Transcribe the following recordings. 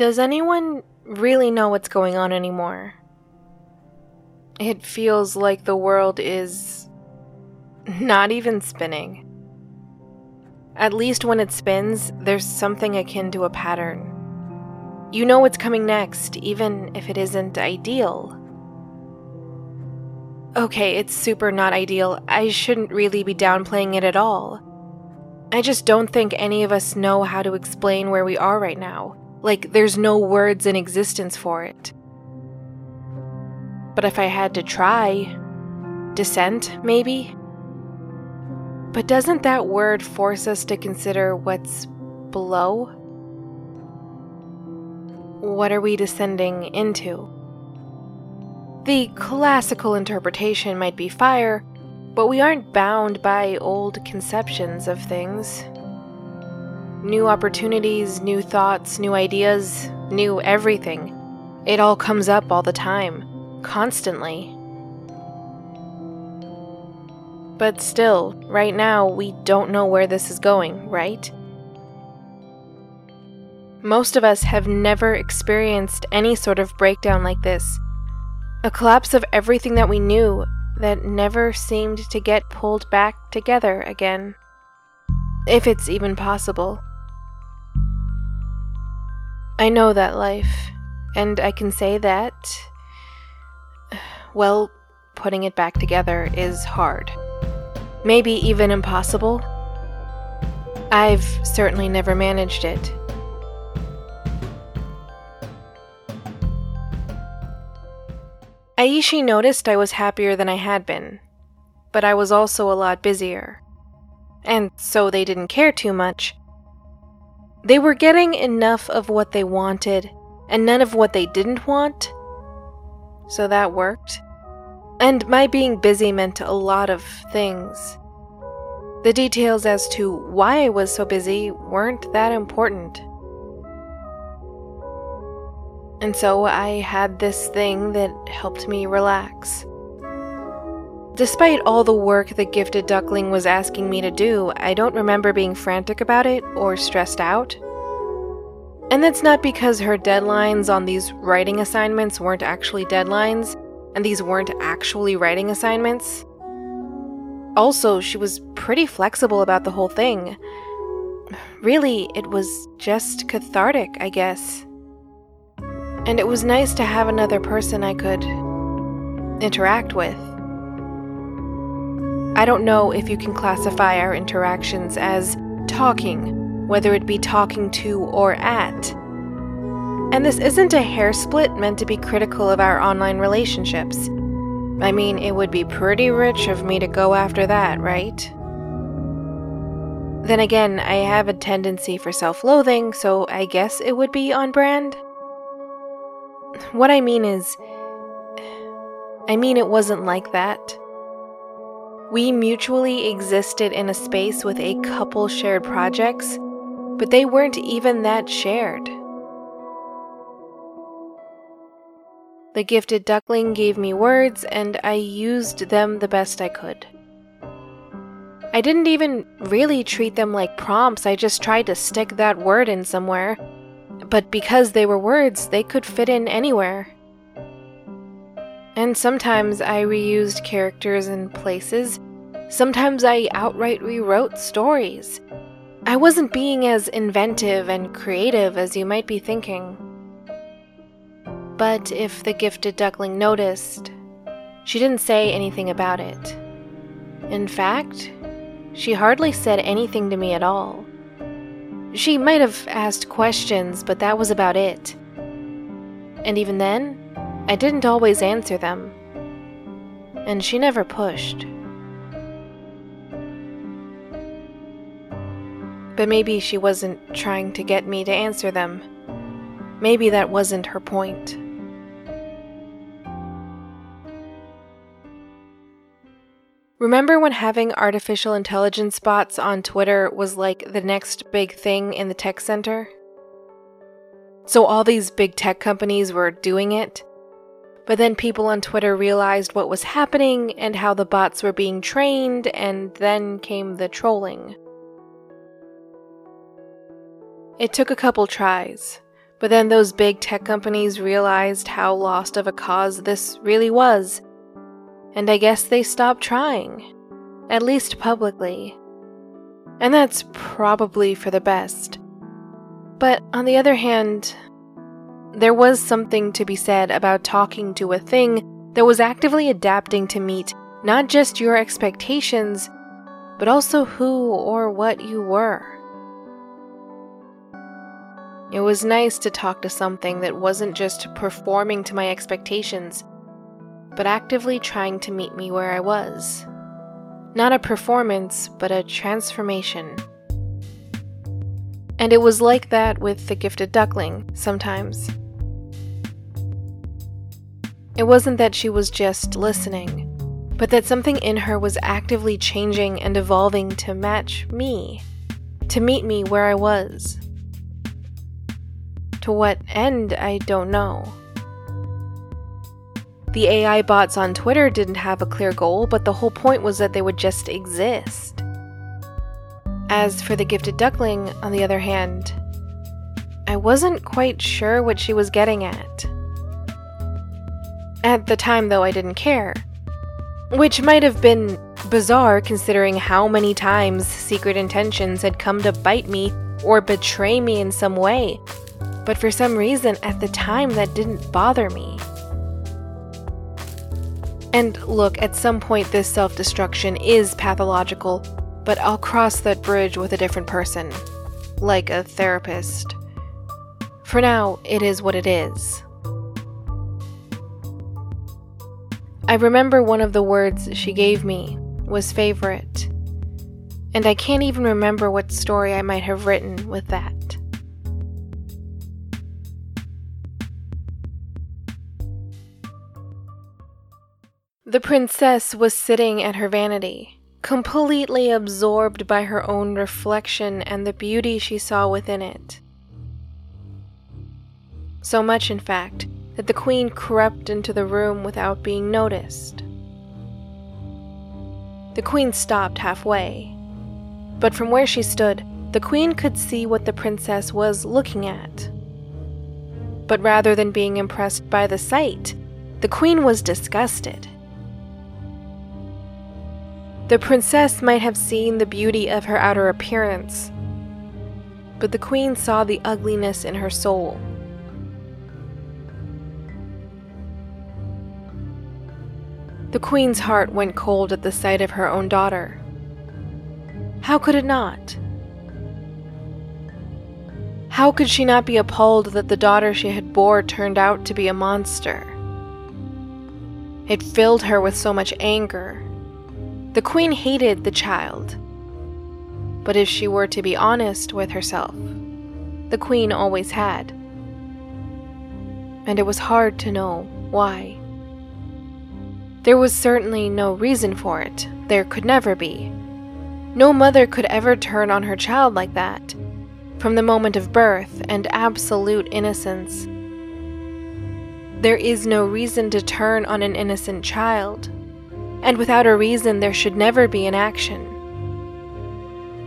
Does anyone really know what's going on anymore? It feels like the world is not even spinning. At least when it spins, there's something akin to a pattern. You know what's coming next, even if it isn't ideal. Okay, it's super not ideal. I shouldn't really be downplaying it at all. I just don't think any of us know how to explain where we are right now. Like, there's no words in existence for it. But if I had to try, descent, maybe? But doesn't that word force us to consider what's below? What are we descending into? The classical interpretation might be fire, but we aren't bound by old conceptions of things. New opportunities, new thoughts, new ideas, new everything. It all comes up all the time, constantly. But still, right now, we don't know where this is going, right? Most of us have never experienced any sort of breakdown like this. A collapse of everything that we knew that never seemed to get pulled back together again. If it's even possible. I know that life, and I can say that, well, putting it back together is hard maybe even impossible. I've certainly never managed it. Aishi noticed I was happier than I had been, but I was also a lot busier. And so they didn't care too much. They were getting enough of what they wanted and none of what they didn't want. So that worked. And my being busy meant a lot of things. The details as to why I was so busy weren't that important. And so I had this thing that helped me relax. Despite all the work the gifted duckling was asking me to do, I don't remember being frantic about it or stressed out. And that's not because her deadlines on these writing assignments weren't actually deadlines and these weren't actually writing assignments. Also, she was pretty flexible about the whole thing. Really, it was just cathartic, I guess. And it was nice to have another person I could interact with. I don't know if you can classify our interactions as talking, whether it be talking to or at. And this isn't a hair split meant to be critical of our online relationships. I mean, it would be pretty rich of me to go after that, right? Then again, I have a tendency for self loathing, so I guess it would be on brand. What I mean is, I mean, it wasn't like that. We mutually existed in a space with a couple shared projects, but they weren't even that shared. The gifted duckling gave me words, and I used them the best I could. I didn't even really treat them like prompts, I just tried to stick that word in somewhere. But because they were words, they could fit in anywhere. And sometimes I reused characters and places. Sometimes I outright rewrote stories. I wasn't being as inventive and creative as you might be thinking. But if the gifted duckling noticed, she didn't say anything about it. In fact, she hardly said anything to me at all. She might have asked questions, but that was about it. And even then, I didn't always answer them. And she never pushed. But maybe she wasn't trying to get me to answer them. Maybe that wasn't her point. Remember when having artificial intelligence bots on Twitter was like the next big thing in the tech center? So all these big tech companies were doing it, but then people on Twitter realized what was happening and how the bots were being trained, and then came the trolling. It took a couple tries, But then those big tech companies realized how lost of a cause this really was, and I guess they stopped trying, at least publicly. And that's probably for the best. But on the other hand, there was something to be said about talking to a thing that was actively adapting to meet not just your expectations, but also who or what you were. It was nice to talk to something that wasn't just performing to my expectations, but actively trying to meet me where I was. Not a performance, but a transformation. And it was like that with the gifted duckling, sometimes. It wasn't that she was just listening, but that something in her was actively changing and evolving to match me, to meet me where I was. To what end, I don't know. The AI bots on Twitter didn't have a clear goal, but the whole point was that they would just exist. As for the gifted duckling, on the other hand, I wasn't quite sure what she was getting at. At the time, though, I didn't care. Which might have been bizarre considering how many times secret intentions had come to bite me or betray me in some way. But for some reason, at the time, that didn't bother me. And look, at some point, this self destruction is pathological, but I'll cross that bridge with a different person, like a therapist. For now, it is what it is. I remember one of the words she gave me was favorite, and I can't even remember what story I might have written with that. The princess was sitting at her vanity completely absorbed by her own reflection and the beauty she saw within it. So much, in fact, that the queen crept into the room without being noticed. The queen stopped halfway, but from where she stood, the queen could see what the princess was looking at. But rather than being impressed by the sight, the queen was disgusted. The princess might have seen the beauty of her outer appearance, but the queen saw the ugliness in her soul. The queen's heart went cold at the sight of her own daughter. How could it not? How could she not be appalled that the daughter she had bore turned out to be a monster? It filled her with so much anger the queen hated the child. But if she were to be honest with herself, the queen always had. And it was hard to know why. There was certainly no reason for it. There could never be. No mother could ever turn on her child like that, from the moment of birth and absolute innocence. There is no reason to turn on an innocent child and without a reason, there should never be an action.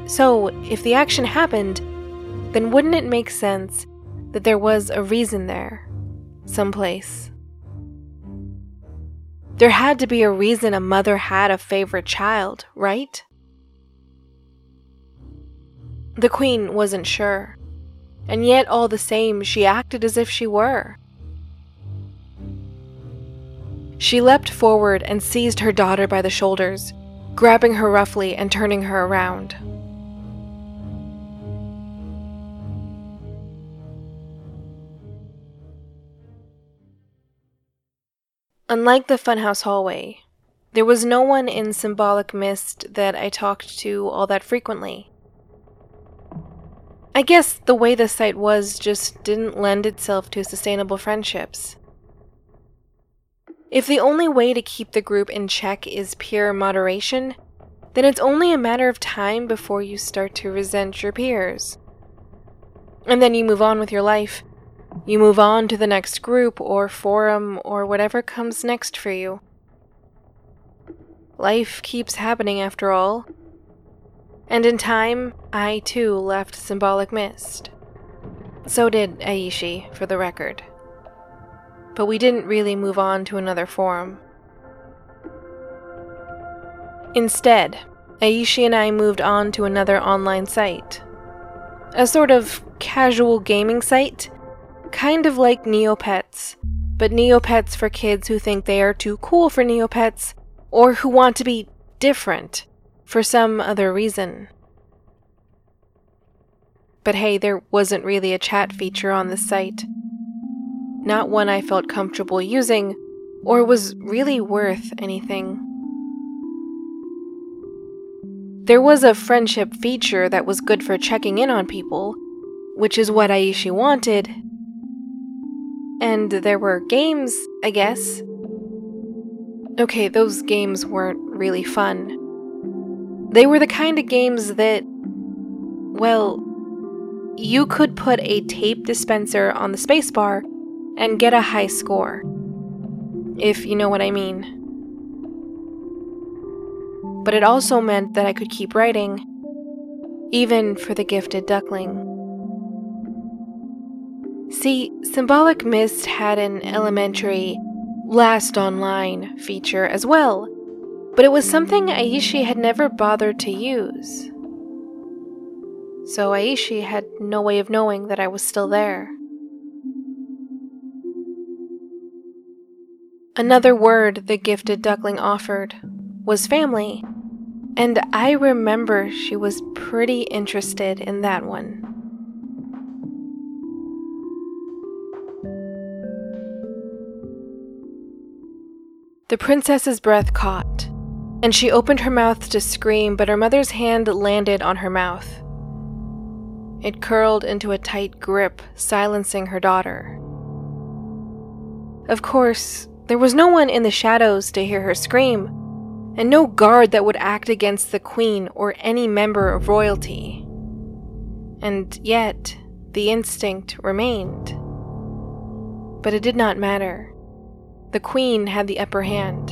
So, if the action happened, then wouldn't it make sense that there was a reason there, someplace? There had to be a reason a mother had a favorite child, right? The queen wasn't sure, and yet all the same, she acted as if she were. She leapt forward and seized her daughter by the shoulders, grabbing her roughly and turning her around. Unlike the funhouse hallway, there was no one in Symbolic Mist that I talked to all that frequently. I guess the way the site was just didn't lend itself to sustainable friendships. If the only way to keep the group in check is pure moderation, then it's only a matter of time before you start to resent your peers. And then you move on with your life. You move on to the next group or forum or whatever comes next for you. Life keeps happening after all. And in time, I too left Symbolic Mist. So did Aishi, for the record. But we didn't really move on to another forum. Instead, Aishi and I moved on to another online site. A sort of casual gaming site, kind of like Neopets, but Neopets for kids who think they are too cool for Neopets or who want to be different for some other reason. But hey, there wasn't really a chat feature on the site. Not one I felt comfortable using or was really worth anything. There was a friendship feature that was good for checking in on people, which is what Aishi wanted. And there were games, I guess. Okay, those games weren't really fun. They were the kind of games that, well, you could put a tape dispenser on the spacebar and get a high score. If you know what I mean. But it also meant that I could keep writing, even for the gifted duckling. See, Symbolic Mist had an elementary last online feature as well, but it was something Aishi had never bothered to use. So Aishi had no way of knowing that I was still there. Another word the gifted duckling offered was family, and I remember she was pretty interested in that one. The princess's breath caught, and she opened her mouth to scream, but her mother's hand landed on her mouth. It curled into a tight grip, silencing her daughter. Of course, there was no one in the shadows to hear her scream, and no guard that would act against the queen or any member of royalty. And yet, the instinct remained. But it did not matter. The queen had the upper hand,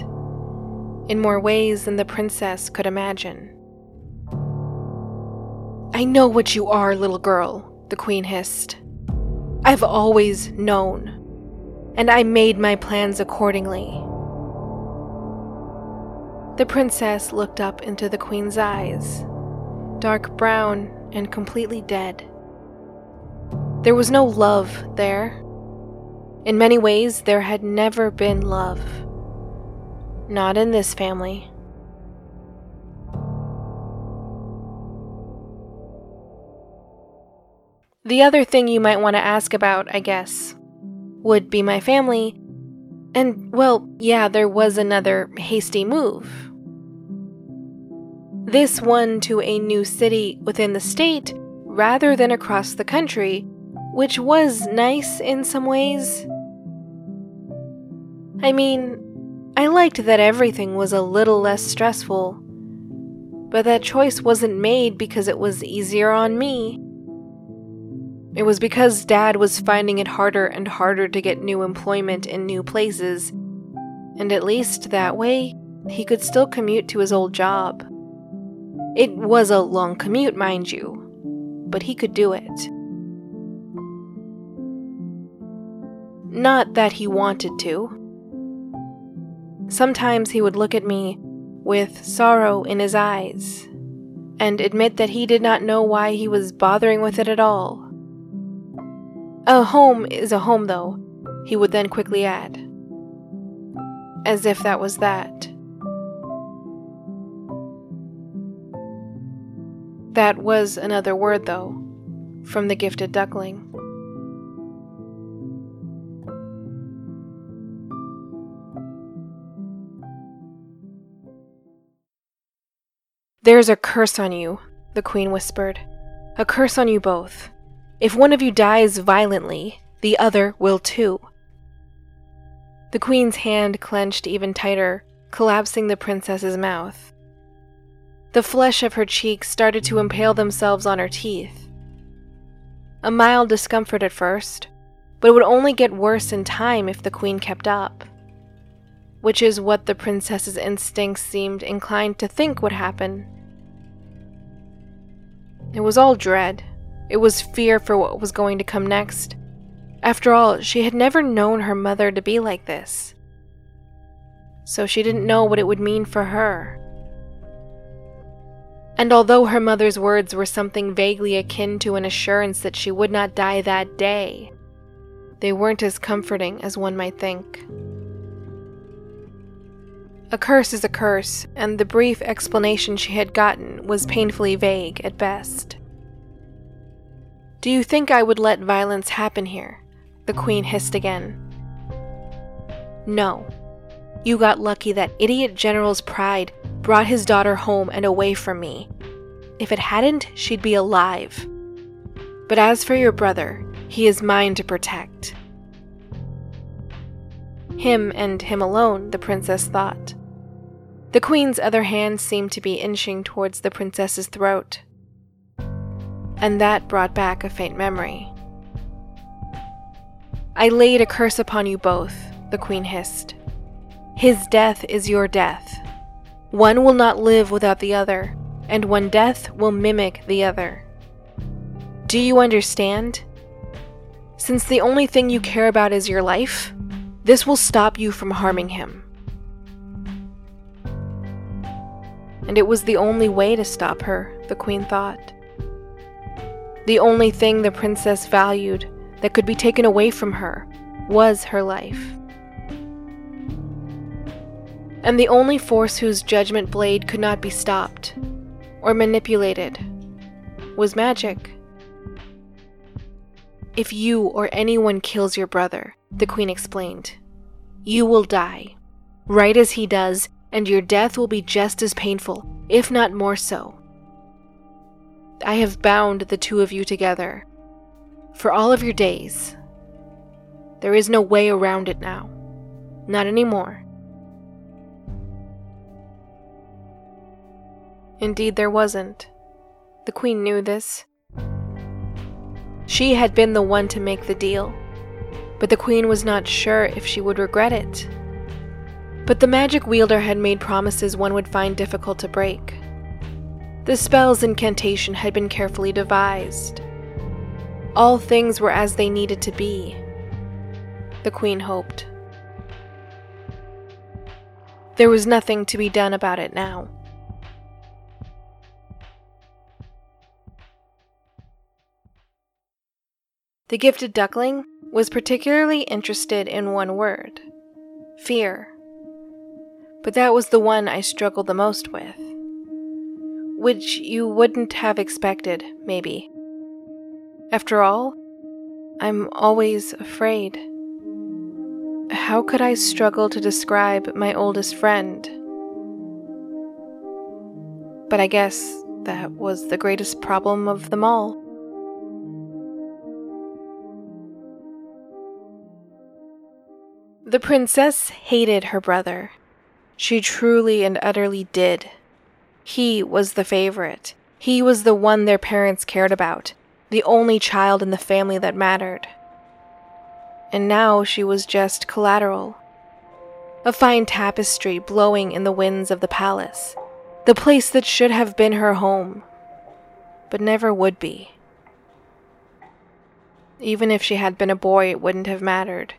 in more ways than the princess could imagine. I know what you are, little girl, the queen hissed. I've always known and I made my plans accordingly. The princess looked up into the queen's eyes, dark brown and completely dead. There was no love there. In many ways, there had never been love. Not in this family. The other thing you might want to ask about, I guess, would be my family. And, well, yeah, there was another hasty move. This one to a new city within the state rather than across the country, which was nice in some ways. I mean, I liked that everything was a little less stressful, but that choice wasn't made because it was easier on me. It was because Dad was finding it harder and harder to get new employment in new places, and at least that way, he could still commute to his old job. It was a long commute, mind you, but he could do it. Not that he wanted to. Sometimes he would look at me with sorrow in his eyes and admit that he did not know why he was bothering with it at all. A home is a home, though, he would then quickly add. As if that was that. That was another word, though, from the gifted duckling. There's a curse on you, the queen whispered. A curse on you both. If one of you dies violently, the other will too. The queen's hand clenched even tighter, collapsing the princess's mouth. The flesh of her cheeks started to impale themselves on her teeth. A mild discomfort at first, but it would only get worse in time if the queen kept up. Which is what the princess's instincts seemed inclined to think would happen. It was all dread, It was fear for what was going to come next. After all, she had never known her mother to be like this. So she didn't know what it would mean for her. And although her mother's words were something vaguely akin to an assurance that she would not die that day, they weren't as comforting as one might think. A curse is a curse, and the brief explanation she had gotten was painfully vague at best. Do you think I would let violence happen here? The Queen hissed again. No. You got lucky that idiot General's pride brought his daughter home and away from me. If it hadn't, she'd be alive. But as for your brother, he is mine to protect. Him and him alone, the princess thought. The queen's other hand seemed to be inching towards the princess's throat. And that brought back a faint memory. I laid a curse upon you both, the queen hissed. His death is your death. One will not live without the other, and one death will mimic the other. Do you understand? Since the only thing you care about is your life, this will stop you from harming him. And it was the only way to stop her, the queen thought. The only thing the princess valued that could be taken away from her was her life. And the only force whose judgment blade could not be stopped or manipulated was magic. If you or anyone kills your brother, the queen explained, you will die, right as he does and your death will be just as painful, if not more so. I have bound the two of you together for all of your days. There is no way around it now. Not anymore. Indeed, there wasn't. The Queen knew this. She had been the one to make the deal, but the Queen was not sure if she would regret it. But the magic wielder had made promises one would find difficult to break. The spell's incantation had been carefully devised. All things were as they needed to be. The queen hoped. There was nothing to be done about it now. The gifted duckling was particularly interested in one word fear but that was the one I struggled the most with. Which you wouldn't have expected, maybe. After all, I'm always afraid. How could I struggle to describe my oldest friend? But I guess that was the greatest problem of them all. The princess hated her brother she truly and utterly did. He was the favorite. He was the one their parents cared about, the only child in the family that mattered. And now she was just collateral. A fine tapestry blowing in the winds of the palace, the place that should have been her home, but never would be. Even if she had been a boy, it wouldn't have mattered.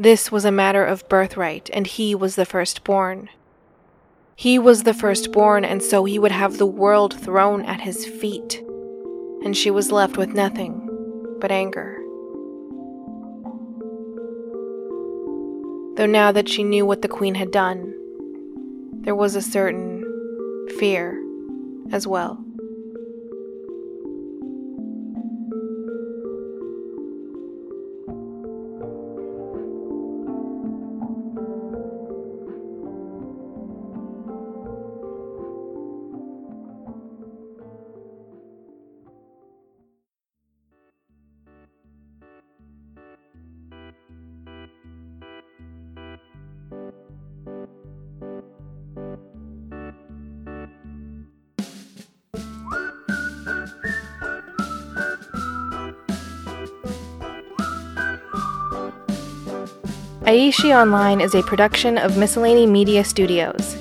This was a matter of birthright, and he was the firstborn. He was the firstborn, and so he would have the world thrown at his feet. And she was left with nothing but anger. Though now that she knew what the queen had done, there was a certain fear as well. Aishi Online is a production of Miscellany Media Studios.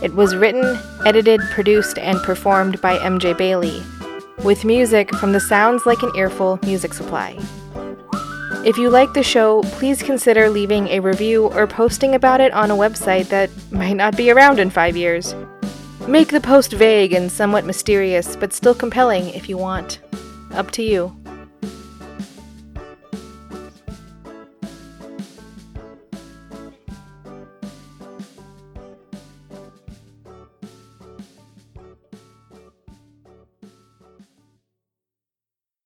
It was written, edited, produced, and performed by MJ Bailey. with music from the Sounds Like an Earful music supply. If you like the show, please consider leaving a review or posting about it on a website that might not be around in five years. Make the post vague and somewhat mysterious, but still compelling if you want. Up to you.